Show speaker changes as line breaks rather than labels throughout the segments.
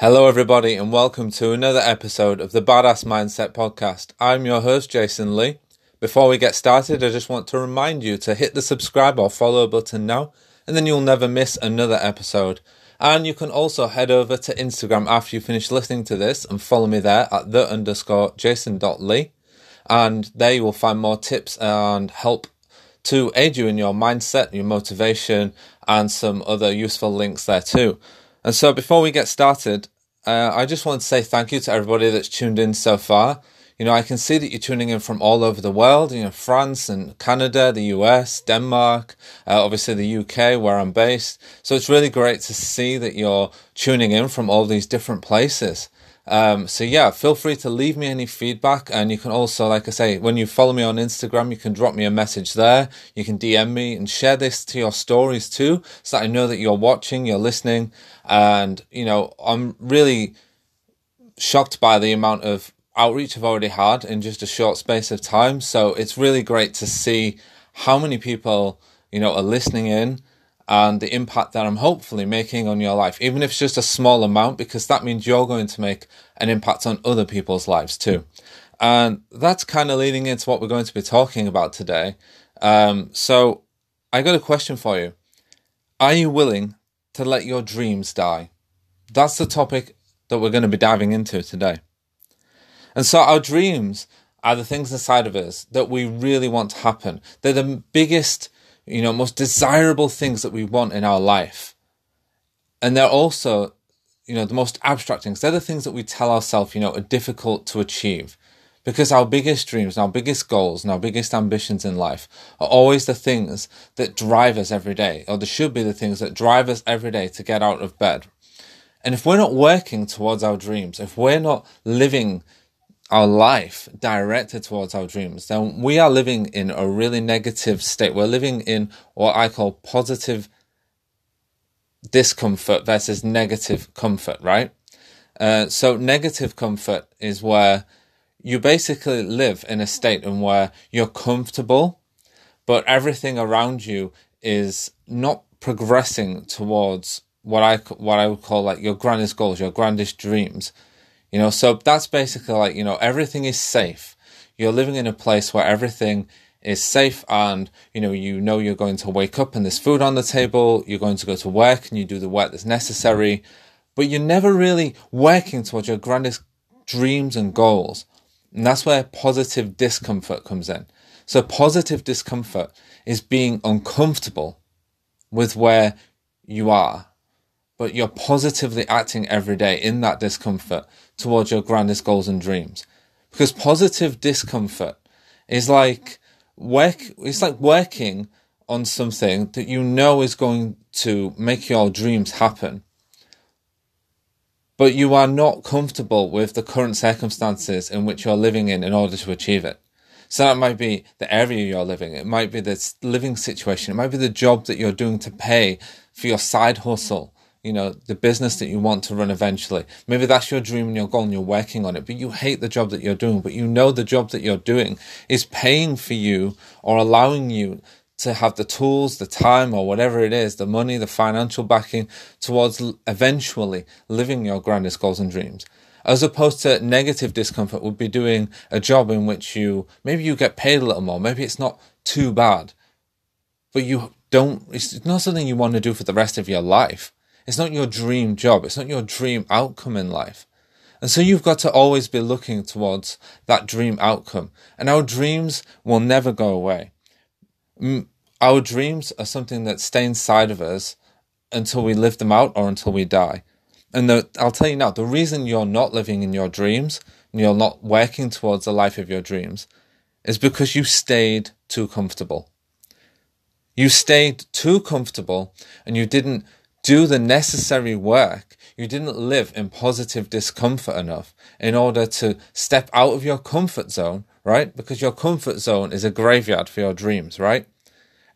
Hello, everybody, and welcome to another episode of the Badass Mindset Podcast. I'm your host, Jason Lee. Before we get started, I just want to remind you to hit the subscribe or follow button now, and then you'll never miss another episode. And you can also head over to Instagram after you finish listening to this and follow me there at the underscore jason.lee. And there you will find more tips and help to aid you in your mindset, your motivation, and some other useful links there too. And so before we get started, uh, I just want to say thank you to everybody that's tuned in so far. You know, I can see that you're tuning in from all over the world, you know, France and Canada, the US, Denmark, uh, obviously the UK where I'm based. So it's really great to see that you're tuning in from all these different places. Um, so yeah, feel free to leave me any feedback, and you can also, like I say, when you follow me on Instagram, you can drop me a message there. You can DM me and share this to your stories too, so that I know that you're watching, you're listening, and you know, I'm really shocked by the amount of outreach I've already had in just a short space of time. So it's really great to see how many people you know are listening in and the impact that I'm hopefully making on your life, even if it's just a small amount, because that means you're going to make an impact on other people's lives too. And that's kind of leading into what we're going to be talking about today. Um, so I got a question for you. Are you willing to let your dreams die? That's the topic that we're going to be diving into today. And so our dreams are the things inside of us that we really want to happen. They're the biggest you know, most desirable things that we want in our life. And they're also, you know, the most abstract things. They're the things that we tell ourselves, you know, are difficult to achieve. Because our biggest dreams, our biggest goals, and our biggest ambitions in life are always the things that drive us every day, or they should be the things that drive us every day to get out of bed. And if we're not working towards our dreams, if we're not living our life directed towards our dreams, then we are living in a really negative state. We're living in what I call positive discomfort versus negative comfort, right? Uh, so negative comfort is where you basically live in a state in where you're comfortable, but everything around you is not progressing towards what I what I would call like your grandest goals, your grandest dreams. You know, so that's basically like, you know, everything is safe. You're living in a place where everything is safe and, you know, you know you're going to wake up and there's food on the table, you're going to go to work and you do the work that's necessary, but you're never really working towards your grandest dreams and goals. And that's where positive discomfort comes in. So positive discomfort is being uncomfortable with where you are but you're positively acting every day in that discomfort towards your grandest goals and dreams. Because positive discomfort is like work, it's like working on something that you know is going to make your dreams happen. But you are not comfortable with the current circumstances in which you're living in in order to achieve it. So that might be the area you're living. It might be the living situation. It might be the job that you're doing to pay for your side hustle you know, the business that you want to run eventually. Maybe that's your dream and your goal and you're working on it, but you hate the job that you're doing, but you know the job that you're doing is paying for you or allowing you to have the tools, the time, or whatever it is, the money, the financial backing towards eventually living your grandest goals and dreams. As opposed to negative discomfort would be doing a job in which you, maybe you get paid a little more, maybe it's not too bad, but you don't, it's not something you want to do for the rest of your life it's not your dream job. It's not your dream outcome in life. And so you've got to always be looking towards that dream outcome. And our dreams will never go away. Our dreams are something that stay inside of us until we live them out or until we die. And the, I'll tell you now, the reason you're not living in your dreams and you're not working towards the life of your dreams is because you stayed too comfortable. You stayed too comfortable and you didn't do the necessary work. You didn't live in positive discomfort enough in order to step out of your comfort zone, right? Because your comfort zone is a graveyard for your dreams, right?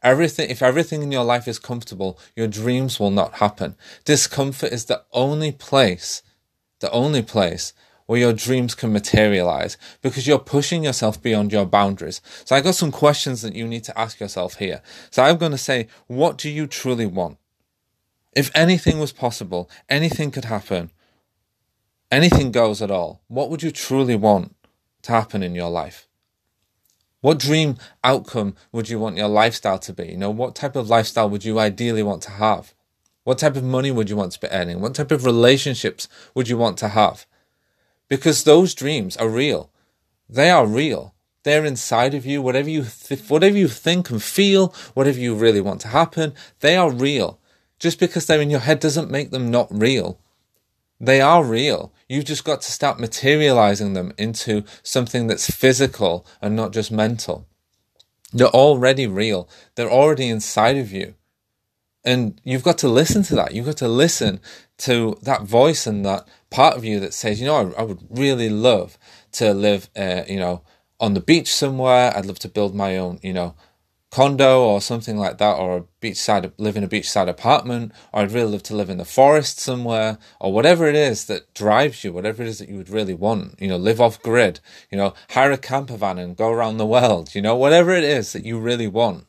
Everything, if everything in your life is comfortable, your dreams will not happen. Discomfort is the only place, the only place where your dreams can materialize because you're pushing yourself beyond your boundaries. So I got some questions that you need to ask yourself here. So I'm going to say, what do you truly want? If anything was possible, anything could happen, anything goes at all, what would you truly want to happen in your life? What dream outcome would you want your lifestyle to be? You know, what type of lifestyle would you ideally want to have? What type of money would you want to be earning? What type of relationships would you want to have? Because those dreams are real. They are real. They're inside of you. Whatever you th- whatever you think and feel, whatever you really want to happen, they are real. Just because they're in your head doesn't make them not real. They are real. You've just got to start materializing them into something that's physical and not just mental. They're already real. They're already inside of you. And you've got to listen to that. You've got to listen to that voice and that part of you that says, you know, I, I would really love to live, uh, you know, on the beach somewhere. I'd love to build my own, you know, condo or something like that, or a beachside, live in a beachside apartment, or I'd really love to live in the forest somewhere, or whatever it is that drives you, whatever it is that you would really want, you know, live off grid, you know, hire a camper van and go around the world, you know, whatever it is that you really want.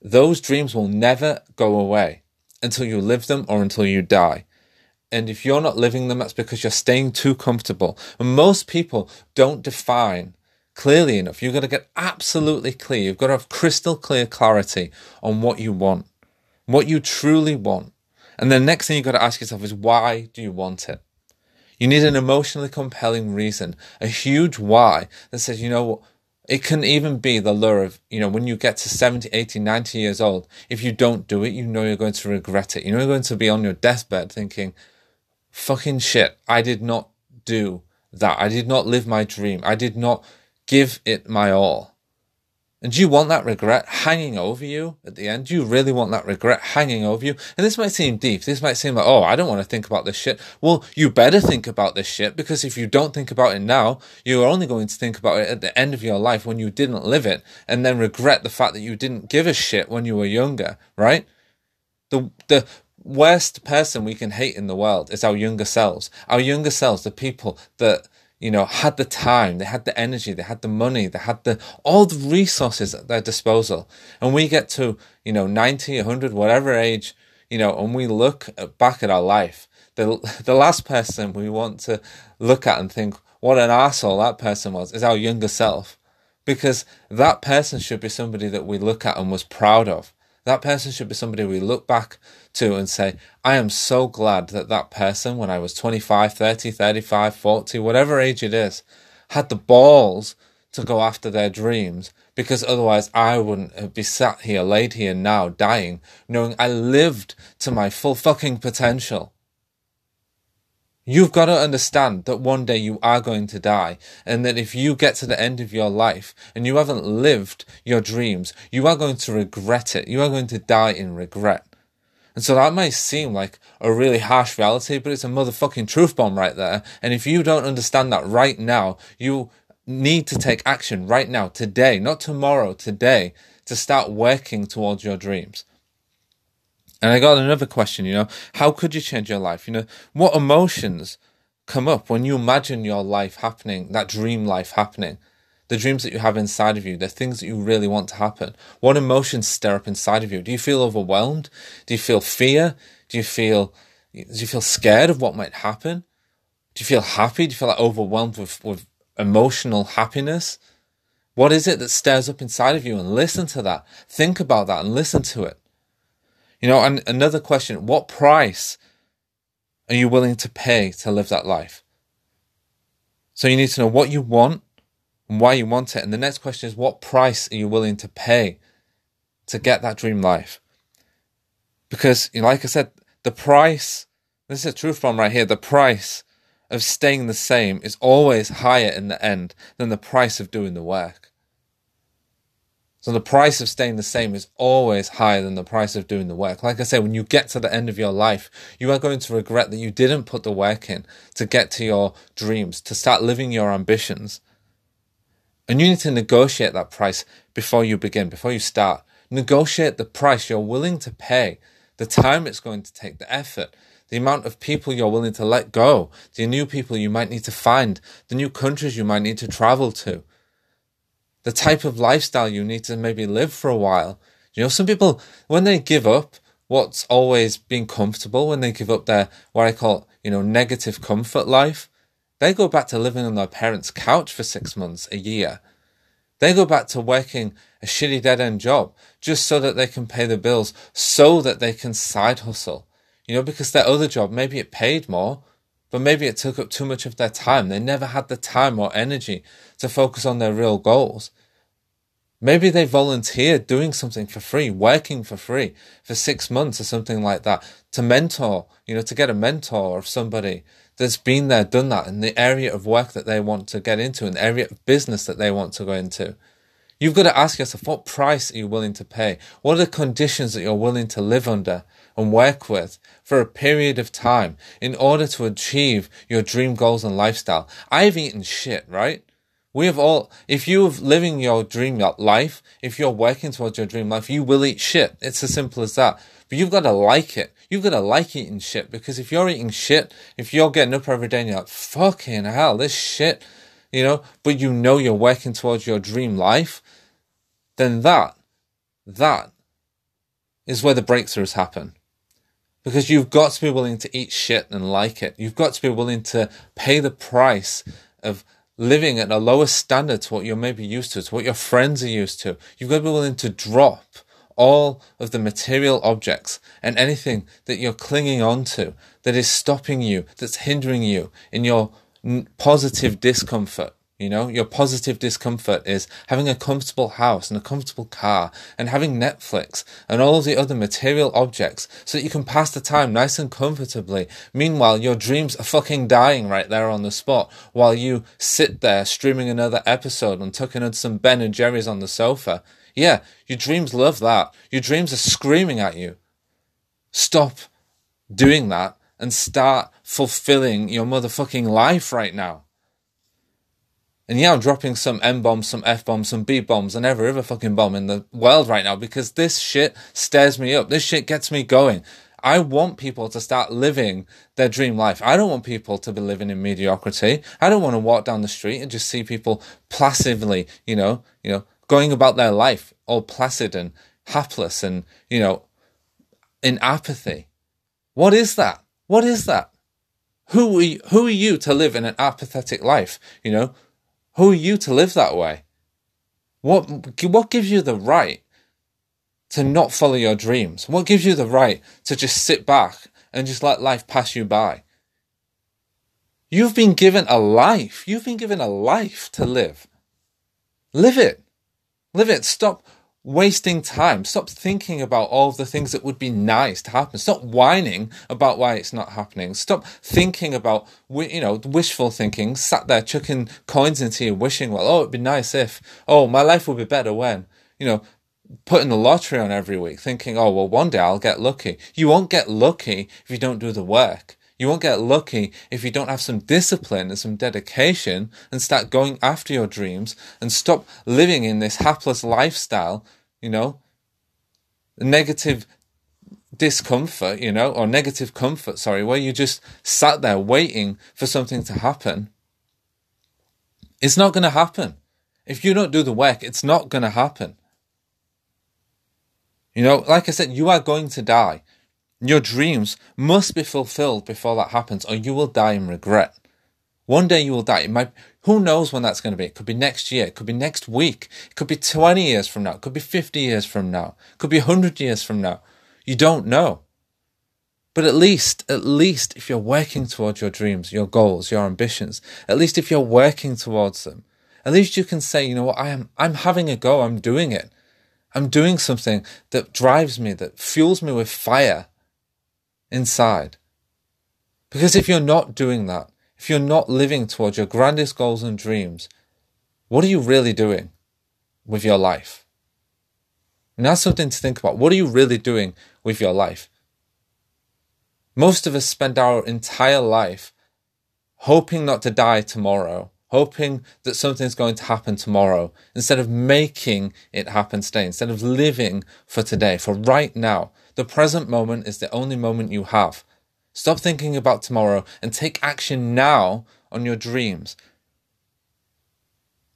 Those dreams will never go away until you live them or until you die. And if you're not living them, that's because you're staying too comfortable. And most people don't define clearly enough. You've got to get absolutely clear. You've got to have crystal clear clarity on what you want, what you truly want. And the next thing you've got to ask yourself is why do you want it? You need an emotionally compelling reason, a huge why that says, you know what, it can even be the lure of, you know, when you get to 70, 80, 90 years old, if you don't do it, you know you're going to regret it. You know you're going to be on your deathbed thinking, fucking shit, I did not do that. I did not live my dream. I did not give it my all. And do you want that regret hanging over you at the end? Do you really want that regret hanging over you? And this might seem deep. This might seem like, oh, I don't want to think about this shit. Well, you better think about this shit because if you don't think about it now, you're only going to think about it at the end of your life when you didn't live it and then regret the fact that you didn't give a shit when you were younger, right? The, the worst person we can hate in the world is our younger selves. Our younger selves, the people that you know, had the time, they had the energy, they had the money, they had the all the resources at their disposal. And we get to, you know, 90, 100, whatever age, you know, and we look back at our life. The, the last person we want to look at and think, what an asshole that person was, is our younger self. Because that person should be somebody that we look at and was proud of. That person should be somebody we look back to and say, I am so glad that that person, when I was 25, 30, 35, 40, whatever age it is, had the balls to go after their dreams because otherwise I wouldn't be sat here, laid here now, dying, knowing I lived to my full fucking potential. You've got to understand that one day you are going to die, and that if you get to the end of your life and you haven't lived your dreams, you are going to regret it. You are going to die in regret. And so that might seem like a really harsh reality, but it's a motherfucking truth bomb right there. And if you don't understand that right now, you need to take action right now, today, not tomorrow, today, to start working towards your dreams. And I got another question, you know, how could you change your life? You know, what emotions come up when you imagine your life happening, that dream life happening? The dreams that you have inside of you, the things that you really want to happen. What emotions stir up inside of you? Do you feel overwhelmed? Do you feel fear? Do you feel do you feel scared of what might happen? Do you feel happy? Do you feel like overwhelmed with, with emotional happiness? What is it that stirs up inside of you? And listen to that. Think about that and listen to it. You know, and another question what price are you willing to pay to live that life? So you need to know what you want and why you want it. And the next question is what price are you willing to pay to get that dream life? Because, like I said, the price, this is a truth bomb right here, the price of staying the same is always higher in the end than the price of doing the work. So the price of staying the same is always higher than the price of doing the work. Like I say, when you get to the end of your life, you are going to regret that you didn't put the work in to get to your dreams, to start living your ambitions. And you need to negotiate that price before you begin, before you start. Negotiate the price you're willing to pay, the time it's going to take, the effort, the amount of people you're willing to let go, the new people you might need to find, the new countries you might need to travel to the type of lifestyle you need to maybe live for a while. You know, some people, when they give up what's always been comfortable, when they give up their, what I call, you know, negative comfort life, they go back to living on their parents' couch for six months, a year. They go back to working a shitty dead end job just so that they can pay the bills, so that they can side hustle. You know, because their other job, maybe it paid more, but maybe it took up too much of their time. They never had the time or energy to focus on their real goals. Maybe they volunteered doing something for free, working for free for six months or something like that to mentor, you know, to get a mentor of somebody that's been there, done that in the area of work that they want to get into, in the area of business that they want to go into. You've got to ask yourself, what price are you willing to pay? What are the conditions that you're willing to live under and work with for a period of time in order to achieve your dream goals and lifestyle? I've eaten shit, right? We have all, if you're living your dream life, if you're working towards your dream life, you will eat shit. It's as simple as that. But you've got to like it. You've got to like eating shit because if you're eating shit, if you're getting up every day and you're like, fucking hell, this shit, you know, but you know you're working towards your dream life, then that, that is where the breakthroughs happen. Because you've got to be willing to eat shit and like it. You've got to be willing to pay the price of living at a lower standard to what you're maybe used to, to what your friends are used to. You've got to be willing to drop all of the material objects and anything that you're clinging on to that is stopping you, that's hindering you in your positive discomfort. You know, your positive discomfort is having a comfortable house and a comfortable car and having Netflix and all of the other material objects so that you can pass the time nice and comfortably. Meanwhile, your dreams are fucking dying right there on the spot while you sit there streaming another episode and tucking in some Ben and Jerry's on the sofa. Yeah, your dreams love that. Your dreams are screaming at you. Stop doing that and start fulfilling your motherfucking life right now. And yeah, I'm dropping some M bombs, some F bombs, some B bombs, and every other fucking bomb in the world right now because this shit stirs me up. This shit gets me going. I want people to start living their dream life. I don't want people to be living in mediocrity. I don't want to walk down the street and just see people placidly, you know, you know, going about their life all placid and hapless and, you know, in apathy. What is that? What is that? Who are you, who are you to live in an apathetic life? You know, who are you to live that way? What, what gives you the right to not follow your dreams? What gives you the right to just sit back and just let life pass you by? You've been given a life. You've been given a life to live. Live it. Live it. Stop wasting time. Stop thinking about all the things that would be nice to happen. Stop whining about why it's not happening. Stop thinking about, you know, wishful thinking, sat there chucking coins into you, wishing, well, oh, it'd be nice if, oh, my life would be better when, you know, putting the lottery on every week, thinking, oh, well, one day I'll get lucky. You won't get lucky if you don't do the work. You won't get lucky if you don't have some discipline and some dedication and start going after your dreams and stop living in this hapless lifestyle, you know, negative discomfort, you know, or negative comfort, sorry, where you just sat there waiting for something to happen. It's not going to happen. If you don't do the work, it's not going to happen. You know, like I said, you are going to die. Your dreams must be fulfilled before that happens, or you will die in regret. One day you will die. It might, who knows when that's going to be? It could be next year. It could be next week. It could be 20 years from now. It could be 50 years from now. It could be 100 years from now. You don't know. But at least, at least if you're working towards your dreams, your goals, your ambitions, at least if you're working towards them, at least you can say, you know what, I am, I'm having a go. I'm doing it. I'm doing something that drives me, that fuels me with fire inside. Because if you're not doing that, if you're not living towards your grandest goals and dreams, what are you really doing with your life? And that's something to think about. What are you really doing with your life? Most of us spend our entire life hoping not to die tomorrow, hoping that something's going to happen tomorrow, instead of making it happen today, instead of living for today, for right now. The present moment is the only moment you have. Stop thinking about tomorrow and take action now on your dreams.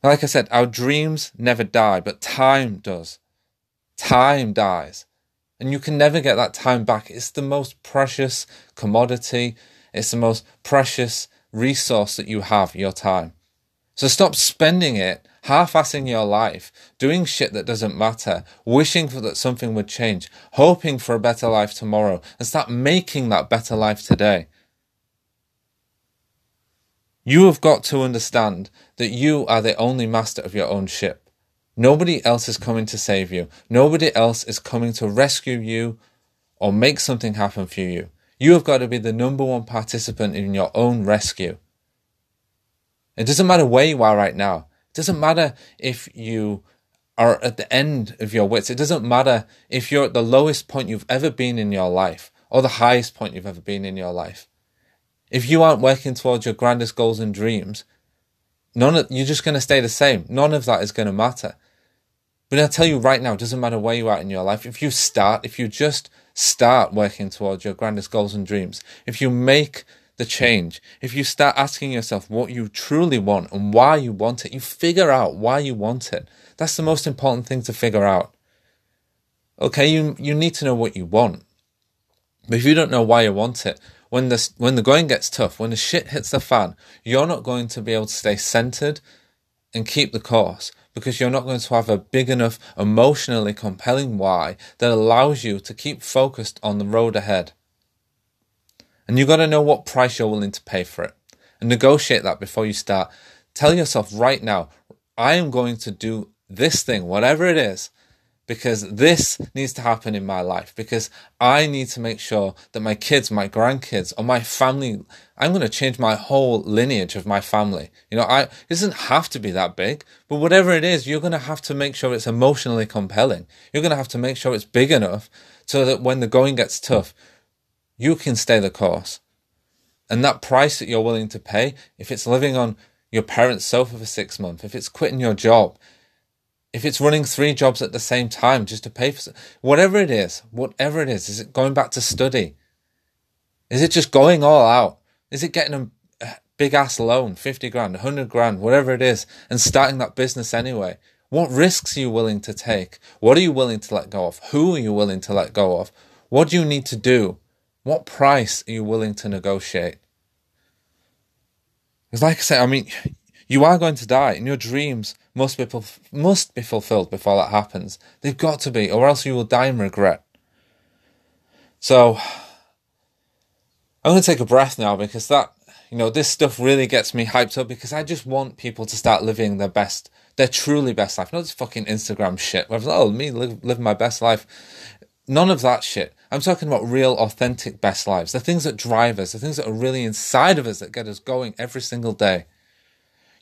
Like I said, our dreams never die, but time does. Time dies. And you can never get that time back. It's the most precious commodity It's the most precious resource that you have, your time. So stop spending it half-assing your life, doing shit that doesn't matter, wishing for that something would change, hoping for a better life tomorrow, and start making that better life today. You have got to understand that you are the only master of your own ship. Nobody else is coming to save you. Nobody else is coming to rescue you or make something happen for you. You have got to be the number one participant in your own rescue. It doesn't matter where you are right now. It doesn't matter if you are at the end of your wits. It doesn't matter if you're at the lowest point you've ever been in your life or the highest point you've ever been in your life. If you aren't working towards your grandest goals and dreams, none of, you're just going to stay the same. None of that is going to matter. But I tell you right now, it doesn't matter where you are in your life. If you start, if you just start working towards your grandest goals and dreams, if you make the change, if you start asking yourself what you truly want and why you want it, you figure out why you want it. That's the most important thing to figure out. Okay, you, you need to know what you want. But if you don't know why you want it, when the, when the going gets tough, when the shit hits the fan, you're not going to be able to stay centered and keep the course because you're not going to have a big enough emotionally compelling why that allows you to keep focused on the road ahead. And you've got to know what price you're willing to pay for it and negotiate that before you start. Tell yourself right now, I am going to do this thing, whatever it is, because this needs to happen in my life because I need to make sure that my kids, my grandkids, or my family, I'm going to change my whole lineage of my family. You know, I, it doesn't have to be that big, but whatever it is, you're going to have to make sure it's emotionally compelling. You're going to have to make sure it's big enough so that when the going gets tough, you can stay the course. And that price that you're willing to pay, if it's living on your parents' sofa for six months, if it's quitting your job, if it's running three jobs at the same time just to pay for whatever it is, whatever it is, is it going back to study? Is it just going all out? Is it getting a big ass loan, 50 grand, 100 grand, whatever it is, and starting that business anyway? What risks are you willing to take? What are you willing to let go of? Who are you willing to let go of? What do you need to do? What price are you willing to negotiate? Because, like I said, I mean, you are going to die, and your dreams must be must be fulfilled before that happens. They've got to be, or else you will die in regret. So, I'm going to take a breath now because that, you know, this stuff really gets me hyped up because I just want people to start living their best, their truly best life. Not this fucking Instagram shit. Where oh, me live, live my best life. None of that shit. I'm talking about real, authentic best lives. The things that drive us, the things that are really inside of us that get us going every single day.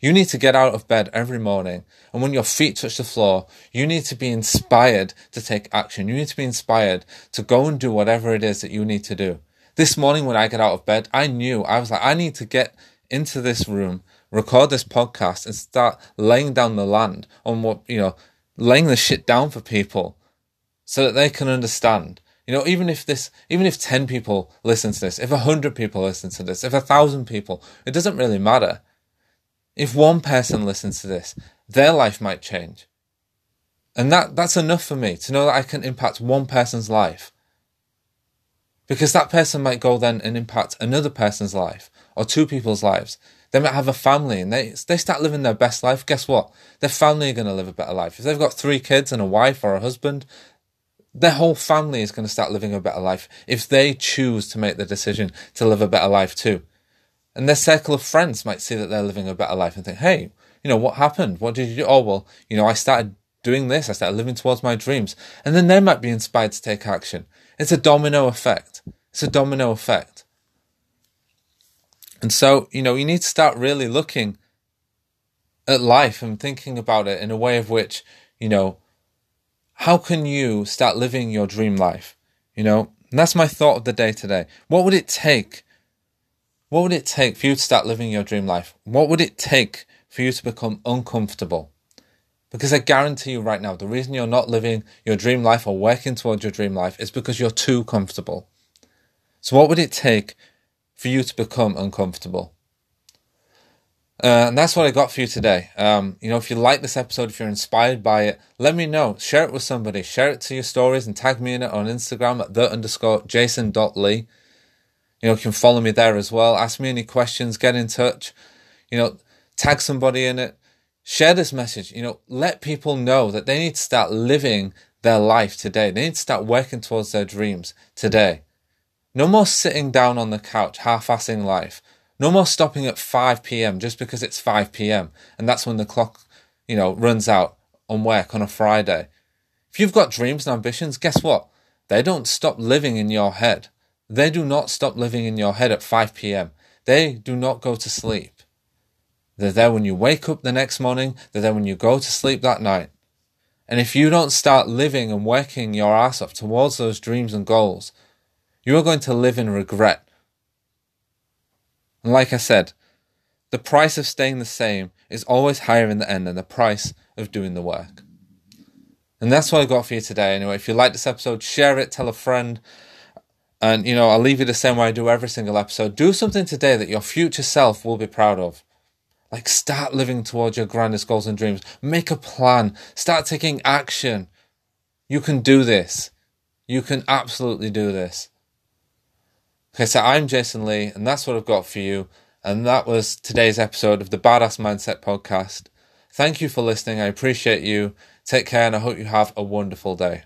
You need to get out of bed every morning, and when your feet touch the floor, you need to be inspired to take action. You need to be inspired to go and do whatever it is that you need to do. This morning, when I get out of bed, I knew I was like, I need to get into this room, record this podcast, and start laying down the land on what, you know, laying the shit down for people so that they can understand you know, even if this, even if 10 people listen to this, if 100 people listen to this, if 1,000 people, it doesn't really matter. If one person listens to this, their life might change. And that, that's enough for me to know that I can impact one person's life. Because that person might go then and impact another person's life or two people's lives. They might have a family and they, they start living their best life. Guess what? Their family are going to live a better life. If they've got three kids and a wife or a husband, their whole family is going to start living a better life if they choose to make the decision to live a better life too. And their circle of friends might see that they're living a better life and think, hey, you know, what happened? What did you do? Oh, well, you know, I started doing this. I started living towards my dreams. And then they might be inspired to take action. It's a domino effect. It's a domino effect. And so, you know, you need to start really looking at life and thinking about it in a way of which, you know, how can you start living your dream life? You know, and that's my thought of the day today. What would it take? What would it take for you to start living your dream life? What would it take for you to become uncomfortable? Because I guarantee you right now, the reason you're not living your dream life or working towards your dream life is because you're too comfortable. So, what would it take for you to become uncomfortable? Uh, and that's what I got for you today. Um, you know, if you like this episode, if you're inspired by it, let me know. Share it with somebody. Share it to your stories and tag me in it on Instagram at the underscore jason.lee. You know, you can follow me there as well. Ask me any questions, get in touch, you know, tag somebody in it. Share this message, you know, let people know that they need to start living their life today. They need to start working towards their dreams today. No more sitting down on the couch, half-assing life. No more stopping at 5 p.m. just because it's 5 p.m. and that's when the clock, you know, runs out on work on a Friday. If you've got dreams and ambitions, guess what? They don't stop living in your head. They do not stop living in your head at 5 p.m. They do not go to sleep. They're there when you wake up the next morning. They're there when you go to sleep that night. And if you don't start living and working your ass off towards those dreams and goals, you are going to live in regret and like I said, the price of staying the same is always higher in the end than the price of doing the work. And that's what I got for you today. Anyway, if you like this episode, share it, tell a friend. And, you know, I'll leave you the same way I do every single episode. Do something today that your future self will be proud of. Like, start living towards your grandest goals and dreams. Make a plan. Start taking action. You can do this. You can absolutely do this. Okay, so I'm Jason Lee, and that's what I've got for you. And that was today's episode of the Badass Mindset Podcast. Thank you for listening. I appreciate you. Take care, and I hope you have a wonderful day.